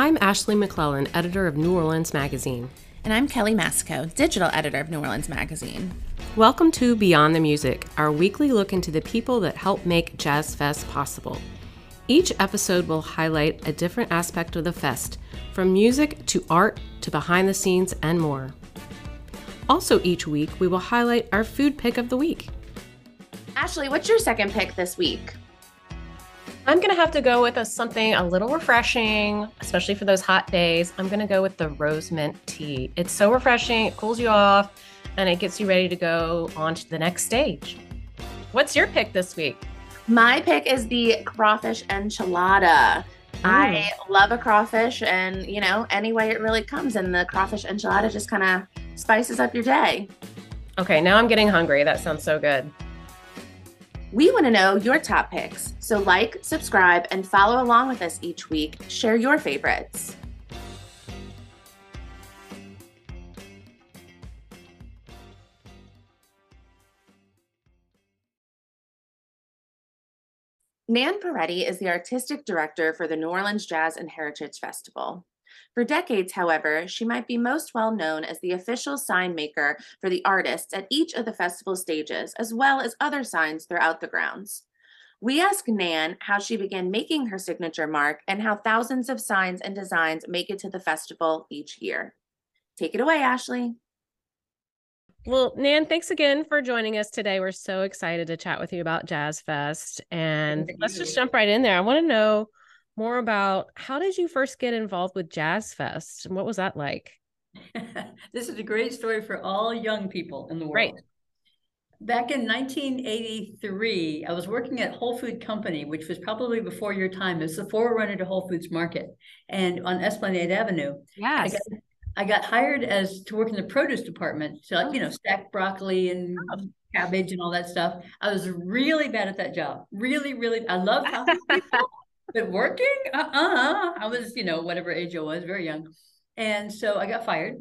I'm Ashley McClellan, editor of New Orleans Magazine. And I'm Kelly Masco, digital editor of New Orleans Magazine. Welcome to Beyond the Music, our weekly look into the people that help make Jazz Fest possible. Each episode will highlight a different aspect of the fest, from music to art to behind the scenes and more. Also, each week, we will highlight our food pick of the week. Ashley, what's your second pick this week? I'm going to have to go with a, something a little refreshing, especially for those hot days. I'm going to go with the rose mint tea. It's so refreshing, it cools you off, and it gets you ready to go on to the next stage. What's your pick this week? My pick is the crawfish enchilada. Mm. I love a crawfish, and you know, any way it really comes, and the crawfish enchilada just kind of spices up your day. Okay, now I'm getting hungry. That sounds so good. We want to know your top picks, so like, subscribe, and follow along with us each week. Share your favorites. Nan Parati is the artistic director for the New Orleans Jazz and Heritage Festival. For decades, however, she might be most well known as the official sign maker for the artists at each of the festival stages, as well as other signs throughout the grounds. We ask Nan how she began making her signature mark and how thousands of signs and designs make it to the festival each year. Take it away, Ashley. Well, Nan, thanks again for joining us today. We're so excited to chat with you about Jazz Fest. And let's just jump right in there. I want to know more about how did you first get involved with Jazz Fest and what was that like? this is a great story for all young people in the world. Right. Back in 1983, I was working at Whole Food Company, which was probably before your time. It's the forerunner to Whole Foods Market, and on Esplanade Avenue. Yes. I got, I got hired as to work in the produce department, to like, you know, oh. stack broccoli and oh. cabbage and all that stuff. I was really bad at that job. Really, really. I love people, but working, uh-uh. I was, you know, whatever age I was, very young. And so I got fired.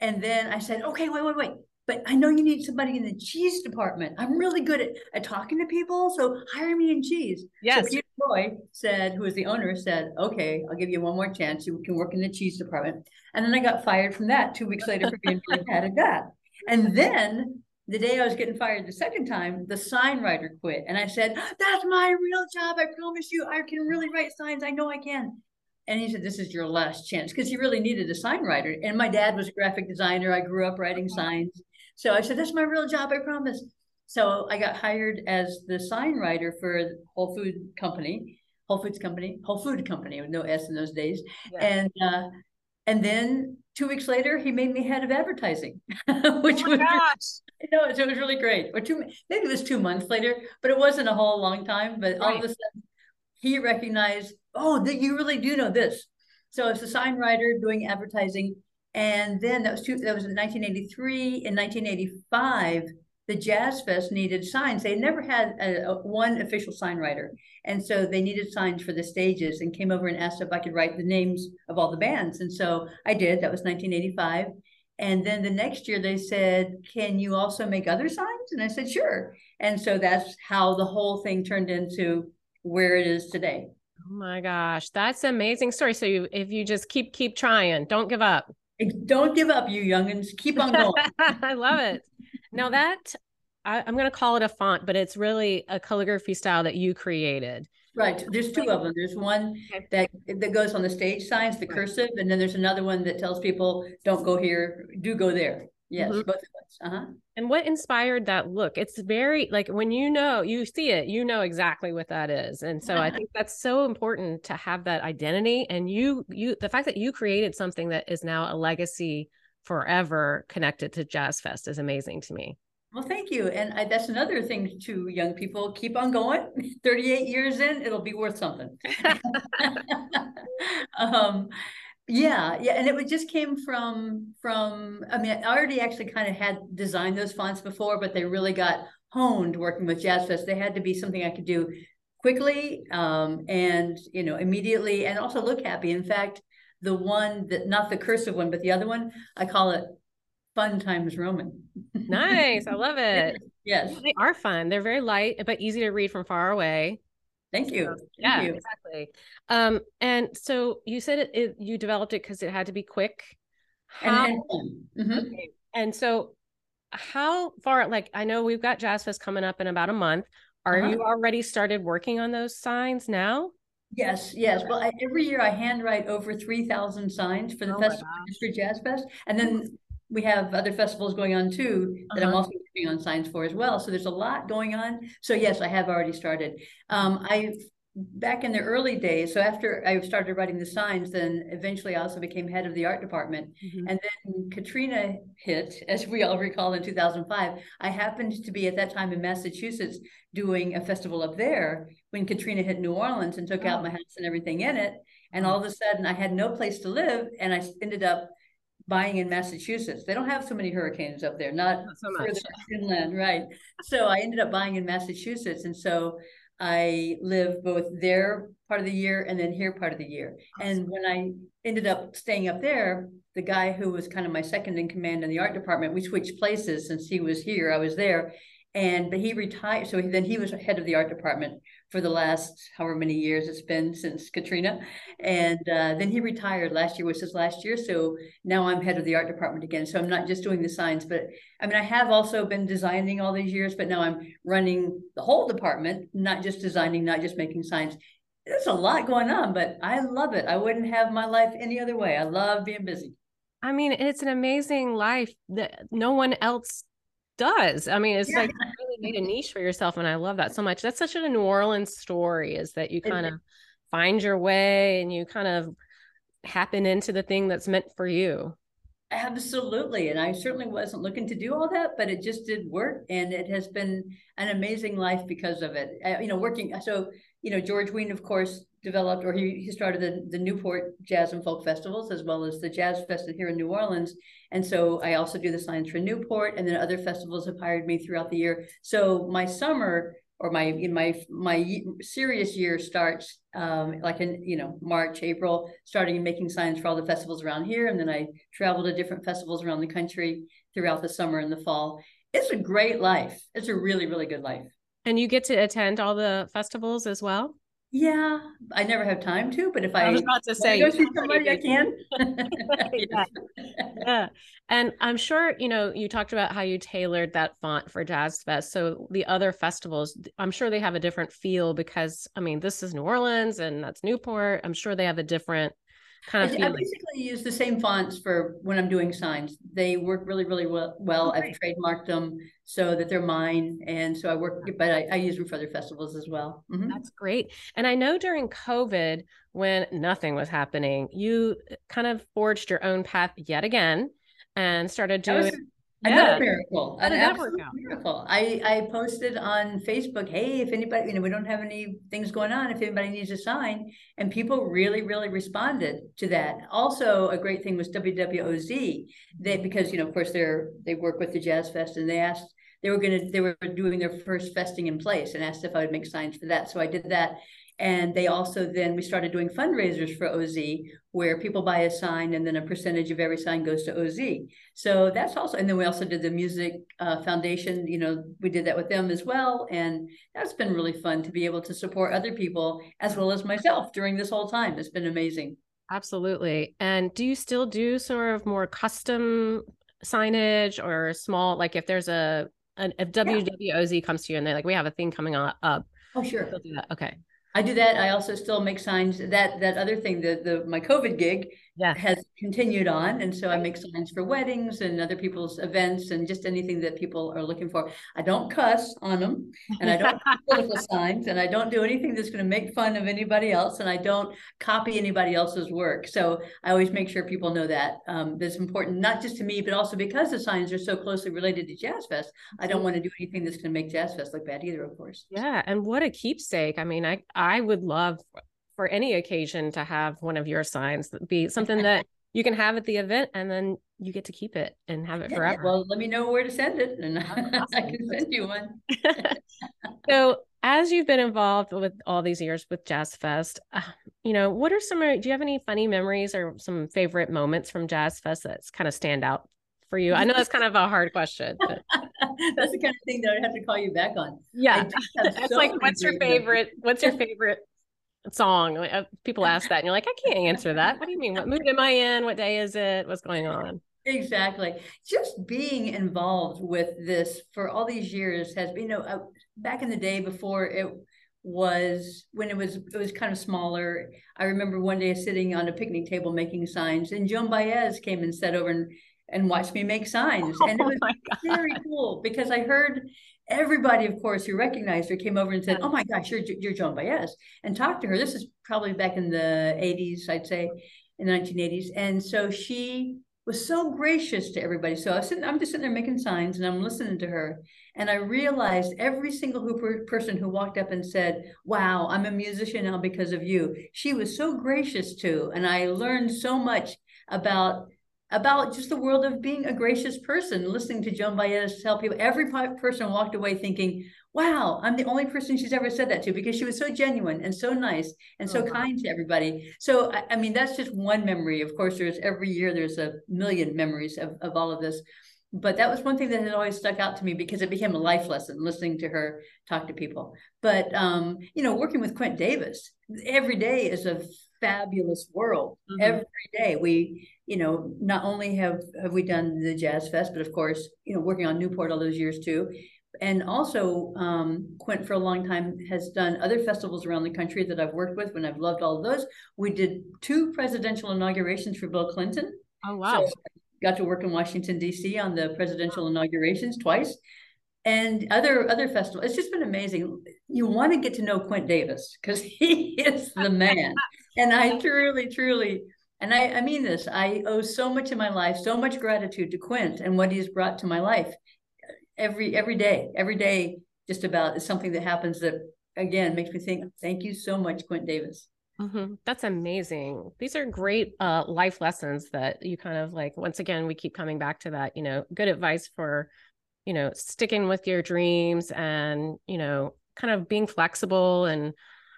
And then I said, okay, wait, wait, wait. But I know you need somebody in the cheese department. I'm really good at, at talking to people. So hire me in cheese. Yes. So Peter Roy said, who was the owner, said, okay, I'll give you one more chance. You can work in the cheese department. And then I got fired from that two weeks later for being really bad at that. And then the day I was getting fired the second time, the sign writer quit. And I said, That's my real job. I promise you, I can really write signs. I know I can. And he said, This is your last chance because he really needed a sign writer. And my dad was a graphic designer. I grew up writing signs. So I said, That's my real job. I promise. So I got hired as the sign writer for Whole Food Company, Whole Foods Company, Whole Food Company with no S in those days. Yeah. And uh, and then two weeks later, he made me head of advertising, which oh was know, it was really great. Or two, maybe it was two months later, but it wasn't a whole long time. But right. all of a sudden, he recognized, oh, that you really do know this. So it's a sign writer doing advertising, and then that was two. That was in 1983. In 1985, the Jazz Fest needed signs. They never had a, a, one official sign writer. And so they needed signs for the stages and came over and asked if I could write the names of all the bands. And so I did. That was 1985. And then the next year they said, Can you also make other signs? And I said, Sure. And so that's how the whole thing turned into where it is today. Oh my gosh, that's an amazing story. So you, if you just keep keep trying, don't give up. Don't give up, you youngins. Keep on going. I love it. Now that I, am going to call it a font, but it's really a calligraphy style that you created. Right. There's two of them. There's one okay. that that goes on the stage signs, the right. cursive, and then there's another one that tells people don't go here, do go there. Yes, mm-hmm. both of us. Uh-huh. And what inspired that look? It's very like when you know, you see it, you know exactly what that is. And so I think that's so important to have that identity. And you, you, the fact that you created something that is now a legacy forever connected to Jazz Fest is amazing to me. Well, thank you. And I, that's another thing to young people keep on going. 38 years in, it'll be worth something. um, yeah, yeah. And it just came from, from, I mean, I already actually kind of had designed those fonts before, but they really got honed working with Jazz Fest. They had to be something I could do quickly um, and, you know, immediately and also look happy. In fact, the one that, not the cursive one, but the other one, I call it fun times Roman. nice. I love it. yes. They are fun. They're very light, but easy to read from far away. Thank you. Thank yeah, you. exactly. Um, and so you said it, it you developed it because it had to be quick. How, and, and, mm-hmm. okay. and so how far like I know we've got Jazz Fest coming up in about a month. Are uh-huh. you already started working on those signs now? Yes, yes. Well, I, every year I handwrite over 3,000 signs for the oh Festival District Jazz Fest. And then we have other festivals going on too that uh-huh. I'm also working on signs for as well. So there's a lot going on. So yes, I have already started. Um, I've back in the early days, so after I started writing the signs, then eventually I also became head of the art department. Mm-hmm. And then Katrina hit, as we all recall, in 2005. I happened to be at that time in Massachusetts doing a festival up there when Katrina hit New Orleans and took oh. out my house and everything in it. And all of a sudden, I had no place to live, and I ended up buying in Massachusetts. They don't have so many hurricanes up there, not, not so further inland, right? So I ended up buying in Massachusetts, and so I live both there part of the year and then here part of the year. And when I ended up staying up there, the guy who was kind of my second in command in the art department, we switched places since he was here, I was there. And but he retired, so then he was head of the art department for the last however many years it's been since Katrina. And uh, then he retired. Last year was his last year. So now I'm head of the art department again. So I'm not just doing the signs, but I mean, I have also been designing all these years, but now I'm running the whole department, not just designing, not just making signs. There's a lot going on, but I love it. I wouldn't have my life any other way. I love being busy. I mean, it's an amazing life that no one else does. I mean, it's yeah. like really made a niche for yourself. And I love that so much. That's such a New Orleans story is that you kind of find your way and you kind of happen into the thing that's meant for you. Absolutely. And I certainly wasn't looking to do all that, but it just did work. And it has been an amazing life because of it. Uh, you know, working. So, you know, George Wein, of course, developed or he, he started the, the Newport Jazz and Folk Festivals as well as the Jazz Fest here in New Orleans. And so I also do the signs for Newport and then other festivals have hired me throughout the year. So my summer or my in my my serious year starts um, like in you know March, April, starting making signs for all the festivals around here. And then I travel to different festivals around the country throughout the summer and the fall. It's a great life. It's a really, really good life. And you get to attend all the festivals as well? Yeah, I never have time to, but if I, I was about to say, go see somebody, I can. yeah. yeah. And I'm sure, you know, you talked about how you tailored that font for Jazz Fest. So the other festivals, I'm sure they have a different feel because, I mean, this is New Orleans and that's Newport. I'm sure they have a different kind of I, I basically use the same fonts for when I'm doing signs. They work really, really well. well. I've trademarked them so that they're mine. And so I work, but I, I use them for other festivals as well. Mm-hmm. That's great. And I know during COVID, when nothing was happening, you kind of forged your own path yet again and started doing Another yeah. miracle, an absolute miracle. I, I posted on Facebook, hey, if anybody, you know, we don't have any things going on, if anybody needs a sign, and people really, really responded to that. Also, a great thing was WWOZ, they because you know, of course, they're they work with the Jazz Fest, and they asked they were gonna they were doing their first festing in place, and asked if I would make signs for that. So I did that, and they also then we started doing fundraisers for OZ where people buy a sign and then a percentage of every sign goes to OZ. So that's also, and then we also did the Music uh, Foundation, you know, we did that with them as well. And that's been really fun to be able to support other people as well as myself during this whole time. It's been amazing. Absolutely. And do you still do sort of more custom signage or small, like if there's a, an, if WWOZ yeah. comes to you and they're like, we have a thing coming up. Oh, sure. do that. Okay. I do that. I also still make signs. That that other thing, the the my COVID gig, yeah. has continued on, and so I make signs for weddings and other people's events and just anything that people are looking for. I don't cuss on them, and I don't political signs, and I don't do anything that's going to make fun of anybody else, and I don't copy anybody else's work. So I always make sure people know that um, that's important, not just to me, but also because the signs are so closely related to Jazz Fest. I don't want to do anything that's going to make Jazz Fest look bad either, of course. Yeah, and what a keepsake! I mean, I I would love for any occasion to have one of your signs be something that you can have at the event and then you get to keep it and have it yeah, forever. Well, let me know where to send it and awesome. I can send you one. so, as you've been involved with all these years with Jazz Fest, uh, you know, what are some, do you have any funny memories or some favorite moments from Jazz Fest that's kind of stand out for you? I know that's kind of a hard question. But... that's the kind of thing that I'd have to call you back on. Yeah, it's so like, what's your favorite? What's your favorite song? Uh, people ask that, and you're like, I can't answer that. What do you mean? What mood am I in? What day is it? What's going on? Exactly. Just being involved with this for all these years has been, you know, uh, back in the day before it was when it was it was kind of smaller. I remember one day sitting on a picnic table making signs, and Joan Baez came and sat over and and watched me make signs, and it oh was oh very cool because I heard everybody, of course, who recognized her came over and said, "Oh my gosh, you're you're Joan Baez," and talked to her. This is probably back in the '80s, I'd say, in the 1980s, and so she was so gracious to everybody. So I was sitting, I'm just sitting there making signs and I'm listening to her. And I realized every single who person who walked up and said, Wow, I'm a musician now because of you. She was so gracious to. And I learned so much about about just the world of being a gracious person, listening to Joan Baez tell people. Every person walked away thinking, wow, I'm the only person she's ever said that to because she was so genuine and so nice and so oh, kind to everybody. So, I, I, mean, that's just one memory. Of course, there's every year there's a million memories of, of all of this. But that was one thing that had always stuck out to me because it became a life lesson listening to her talk to people. But, um, you know, working with Quint Davis every day is a fabulous world. Mm-hmm. Every day we, you know, not only have have we done the Jazz Fest, but of course, you know, working on Newport all those years too and also um, Quint for a long time has done other festivals around the country that I've worked with and I've loved all of those. We did two presidential inaugurations for Bill Clinton. Oh wow. So got to work in Washington DC on the presidential inaugurations twice and other other festivals. It's just been amazing. You want to get to know Quint Davis because he is the man. and I truly, truly, and I, I mean this, I owe so much in my life, so much gratitude to Quint and what he's brought to my life every every day, every day, just about is something that happens that again makes me think. Thank you so much, Quint Davis. Mm-hmm. That's amazing. These are great uh, life lessons that you kind of like. Once again, we keep coming back to that. You know, good advice for, you know, sticking with your dreams and you know, kind of being flexible and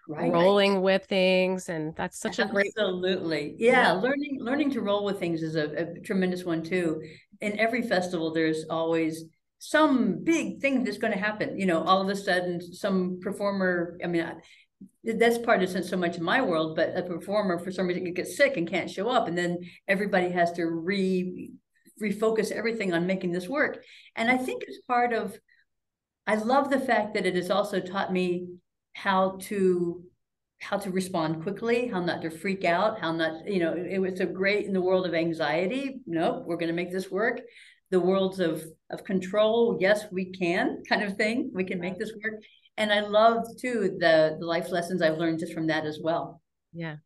right. rolling with things. And that's such absolutely. a great. Absolutely, yeah. Learning learning to roll with things is a, a tremendous one too. In every festival, there's always some big thing that's going to happen. You know, all of a sudden, some performer. I mean, that's part isn't so much in my world, but a performer for some reason gets sick and can't show up, and then everybody has to re refocus everything on making this work. And I think it's part of. I love the fact that it has also taught me how to how to respond quickly, how not to freak out, how not, you know, it was so great in the world of anxiety. Nope, we're going to make this work. The worlds of of control yes we can kind of thing. We can make this work. And i love too the the life lessons i've learned just from that as well. Yeah.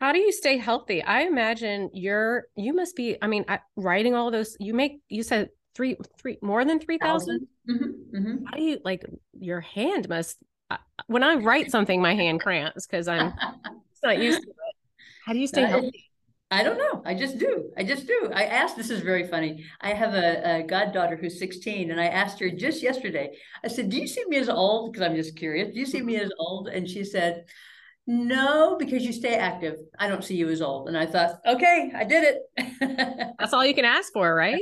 How do you stay healthy? I imagine you're you must be i mean I, writing all those you make you said three three more than 3000 mm-hmm, mm-hmm. how do you like your hand must when i write something my hand cramps because i'm not used to it how do you stay healthy I don't know. I just do. I just do. I asked, this is very funny. I have a, a, goddaughter who's 16, and I asked her just yesterday, I said, Do you see me as old? Because I'm just curious. Do you see me as old? And she said, No, because you stay active. I don't see you as old. And I thought, Okay, I did it. That's all you can ask for, right?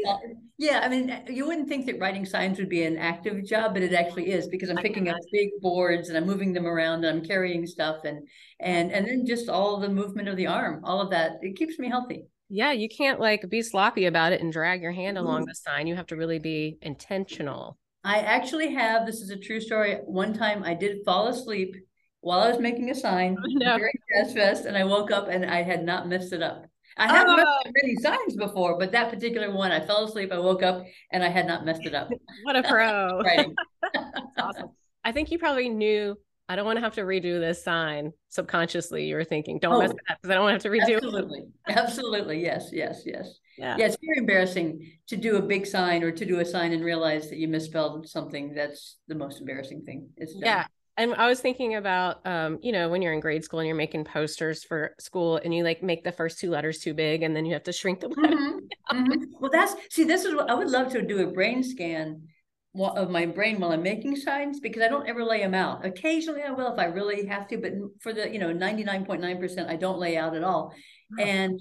Yeah. I mean, you wouldn't think that writing signs would be an active job, but it actually is because I'm picking up big boards and I'm moving them around and I'm carrying stuff and and and then just all the movement of the arm all of that it keeps me healthy yeah you can't like be sloppy about it and drag your hand mm-hmm. along the sign you have to really be intentional i actually have this is a true story one time i did fall asleep while i was making a sign no. during jazz fest and i woke up and i had not messed it up I have oh. messed many signs before, but that particular one, I fell asleep, I woke up, and I had not messed it up. What a pro! That's awesome. I think you probably knew I don't want to have to redo this sign. Subconsciously, you were thinking, don't oh, mess with that because I don't want to have to redo absolutely. it. Absolutely. Absolutely. Yes, yes, yes. Yeah. yeah, it's very embarrassing to do a big sign or to do a sign and realize that you misspelled something. That's the most embarrassing thing. It's yeah. And I was thinking about, um, you know, when you're in grade school and you're making posters for school and you like make the first two letters too big and then you have to shrink them. Mm-hmm. mm-hmm. Well, that's see, this is what I would love to do a brain scan of my brain while I'm making signs because I don't ever lay them out. Occasionally I will if I really have to, but for the, you know, 99.9%, I don't lay out at all. And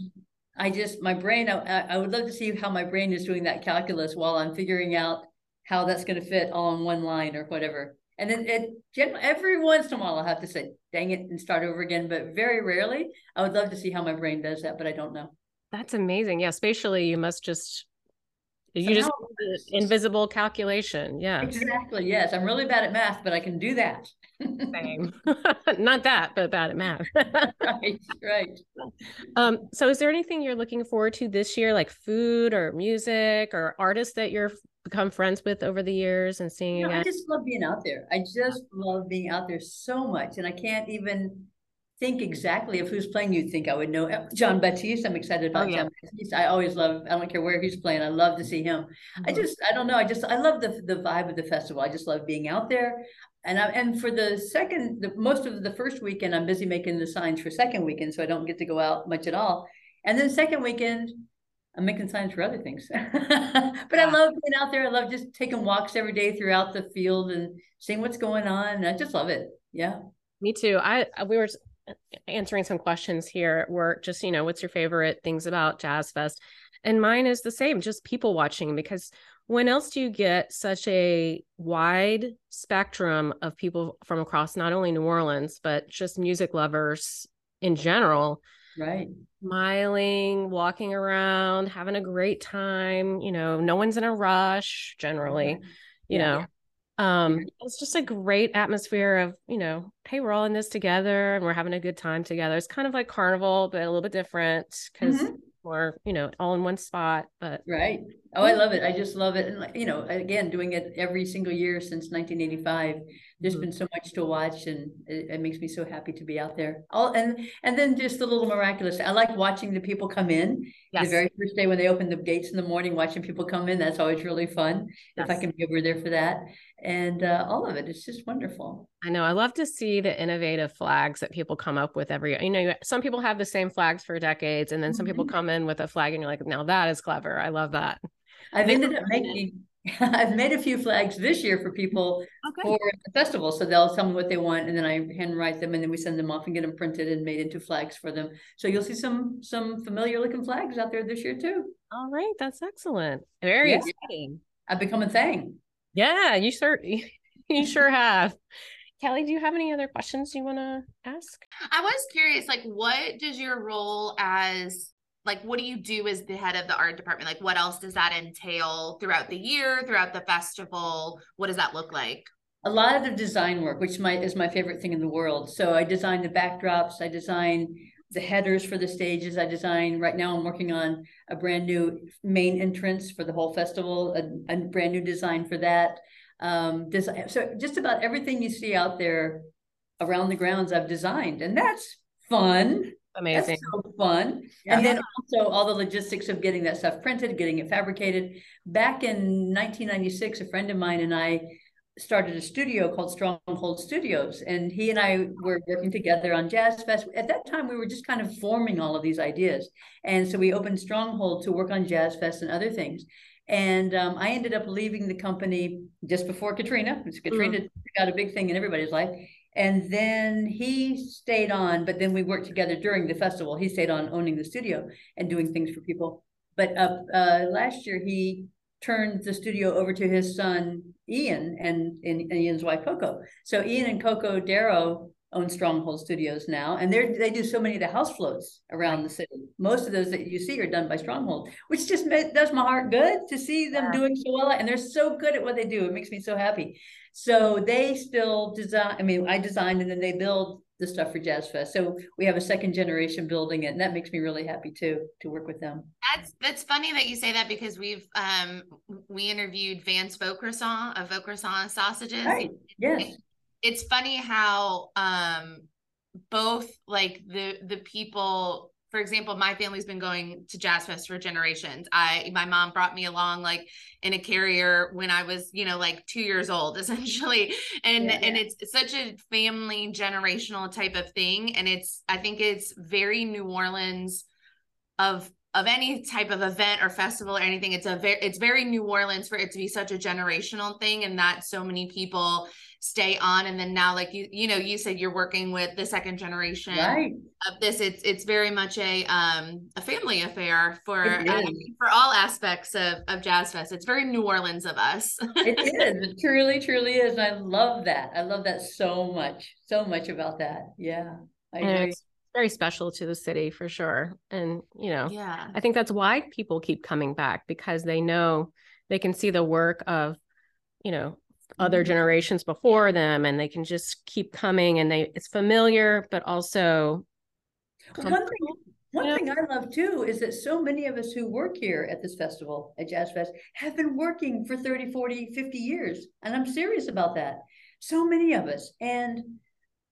I just my brain. I, I would love to see how my brain is doing that calculus while I'm figuring out how that's going to fit all in one line or whatever. And then it, every once in a while I'll have to say, "Dang it," and start over again. But very rarely, I would love to see how my brain does that, but I don't know. That's amazing. Yeah, spatially, you must just you just invisible calculation. Yeah. Exactly. Yes. I'm really bad at math, but I can do that. Same. Not that, but bad at math. right. Right. Um, so is there anything you're looking forward to this year, like food or music or artists that you're become friends with over the years and seeing you know, I just love being out there. I just love being out there so much. And I can't even think exactly of who's playing, you'd think I would know. Jon Batiste, I'm excited about oh, yeah. Jon Batiste. I always love, I don't care where he's playing, I love to see him. Mm-hmm. I just, I don't know, I just, I love the the vibe of the festival. I just love being out there. And I, and for the second, the most of the first weekend, I'm busy making the signs for second weekend, so I don't get to go out much at all. And then second weekend, I'm making signs for other things. but. I love being out there. I love just taking walks every day throughout the field and seeing what's going on. I just love it. Yeah. Me too. I uh, we were uh, answering some questions here were just you know what's your favorite things about jazz fest and mine is the same just people watching because when else do you get such a wide spectrum of people from across not only new orleans but just music lovers in general right. Smiling walking around having a great time you know no one's in a rush generally you yeah. know? Um it's just a great atmosphere of you know hey we're all in this together and we're having a good time together. It's kind of like carnival but a little bit different because mm-hmm. we're you know all in one spot but right oh i love it i just love it and you know again doing it every single year since 1985 there's mm-hmm. been so much to watch and it, it, makes me so happy to be out there all and and then just a little miraculous i like watching the people come in yes. the very first day when they open the gates in the morning watching people come in that's always really fun yes. if i can be over there for that and uh, all of it it's just wonderful i know i love to see the innovative flags that people come up with every you know some people have the same flags for decades and then mm-hmm. some people mm-hmm. come in with a flag and you're like now that is clever i love that i've ended up making I've made a few flags this year for people okay. for the festival. So they'll tell me what they want and then I handwrite them and then we send them off and get them printed and made into flags for them. So you'll see some some familiar looking flags out there this year too. All right. That's excellent. Very yeah. exciting. I've become a thing. Yeah, you sure you sure have. Kelly, do you have any other questions you want to ask? I was curious, like, what does your role as like what do you do as the head of the art department? Like what else does that entail throughout the year throughout the festival? What does that look like? A lot of the design work which my is my favorite thing in the world. So i design the backdrops i design the headers for the stages i design right now i'm working on a brand new main entrance for the whole festival a, a brand new design for that. Um design, so just about everything you see out there around the grounds i've designed and that's fun Amazing. So fun. Yeah. And then also all the logistics of getting that stuff printed, getting it fabricated. Back in 1996, a friend of mine and I started a studio called Stronghold Studios. And he and I were working together on Jazz Fest. At that time, we were just kind of forming all of these ideas. And so we opened Stronghold to work on Jazz Fest and other things. And um, I ended up leaving the company just before Katrina. Katrina mm. got a big thing in everybody's life. And then he stayed on, but then we worked together during the festival. He stayed on owning the studio and doing things for people. But uh, uh, last year, he turned the studio over to his son Ian and, and, and Ian's wife Coco. So Ian and Coco Darrow own Stronghold Studios now, and they they do so many of the house floats around the city. Most of those that you see are done by Stronghold, which just made, does my heart good to see them yeah. doing so well. And they're so good at what they do; it makes me so happy. So they still design. I mean, I designed and then they build the stuff for Jazz Fest. So we have a second generation building it, and that makes me really happy too to work with them. That's that's funny that you say that because we've um we interviewed Vance Vaucresson of Vaucresson sausages. Right. Yes. it's funny how um both like the the people for example, my family's been going to Jazz Fest for generations. I my mom brought me along like in a carrier when I was, you know, like 2 years old essentially. And yeah, yeah. and it's such a family generational type of thing and it's I think it's very New Orleans of of any type of event or festival or anything it's a very it's very new orleans for it to be such a generational thing and that so many people stay on and then now like you you know you said you're working with the second generation Right. of this it's it's very much a um a family affair for It uh, for all aspects of of jazz fest it's very new orleans of us It is. It truly, truly is. I love that. I love that so much. So much about that. Yeah. I And agree. it's very special to the city for sure. And, you know, yeah I think that's why people keep coming back because they know they can see the work of, you know, other Mhm. generations before them and they can just keep coming and they it's familiar but also Well, One thing, one Yeah. thing I love too is that so many of us who work here at this festival, at Jazz Fest, have been working for 30, 40, 50 years. And I'm serious about that. So many of us. And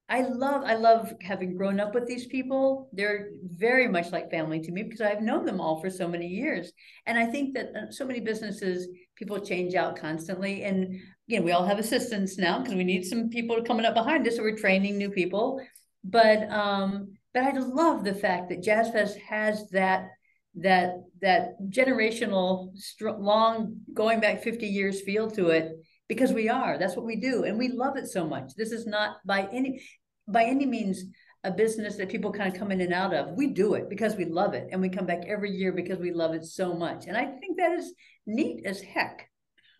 I love, I love having grown up with these people. They're very much like family to me because I've known them all for so many years. And I think that uh, so many businesses, people change out constantly. And, you know, we all have assistants now because we need some people coming up behind us. So we're training new people. But, um, but I love the fact that Jazz Fest has that that that generational long going back 50 years feel to it because we are that's what we do and we love it so much this is not by any by any means a business that people kind of come in and out of we do it because we love it and we come back every year because we love it so much and i think that is neat as heck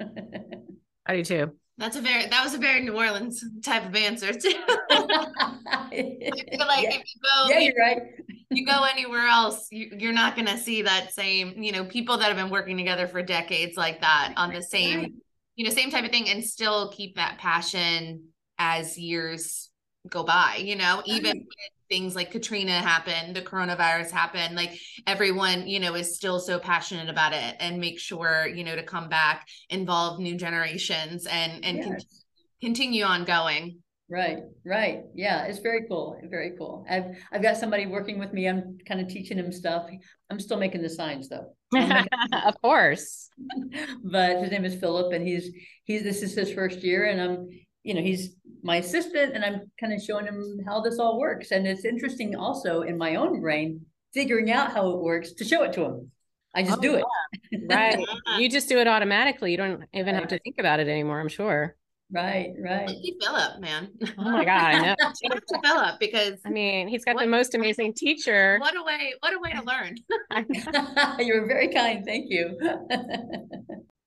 I do too. that's a very that was a very new orleans type of answer too I feel like yeah, if you go yeah you you're right you go anywhere else, you, you're not going to see that same, you know, people that have been working together for decades like that on the same, Right. you know, same type of thing and still keep that passion as years go by, you know, even Right. when things like Katrina happened, the coronavirus happened, like everyone, you know, is still so passionate about it and make sure, you know, to come back, involve new generations and, and con- Yes. continue on going. Right, right. Yeah, it's very cool. Very cool. I've I've got somebody working with me. I'm kind of teaching him stuff. I'm still making the signs though. Making- of course. but his name is Philip and he's he's this is his first year and I'm you know he's my assistant and I'm kind of showing him how this all works. And it's interesting also in my own brain figuring out how it works to show it to him. I just Oh, do it. Right. You just do it automatically. You don't even have to think about it anymore, I'm sure. Right, right. Philip, man. Oh my God, I know. Philip, because I mean, he's got What- the most amazing teacher. what a way, what a way to learn. you were very kind. Thank you.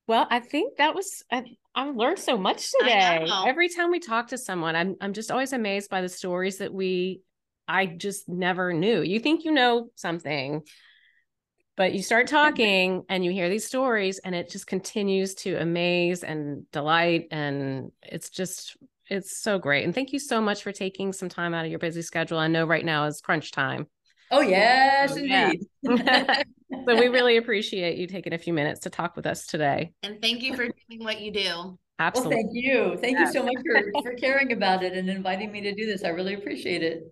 Well, I think that was I, I learned so much today. Every time we talk to someone, I'm I'm just always amazed by the stories that we I just never knew. You think you know something, but you start mm-hmm. talking and you hear these stories and it just continues to amaze and delight and it's just it's so great. And thank you so much for taking some time out of your busy schedule. I know right now is crunch time. oh yes, yeah. indeed. So we really appreciate you taking a few minutes to talk with us today. And thank you for doing what you do. Well, Absolutely. thank you. Thank you so much for, for caring about it and inviting me to do this. I really appreciate it.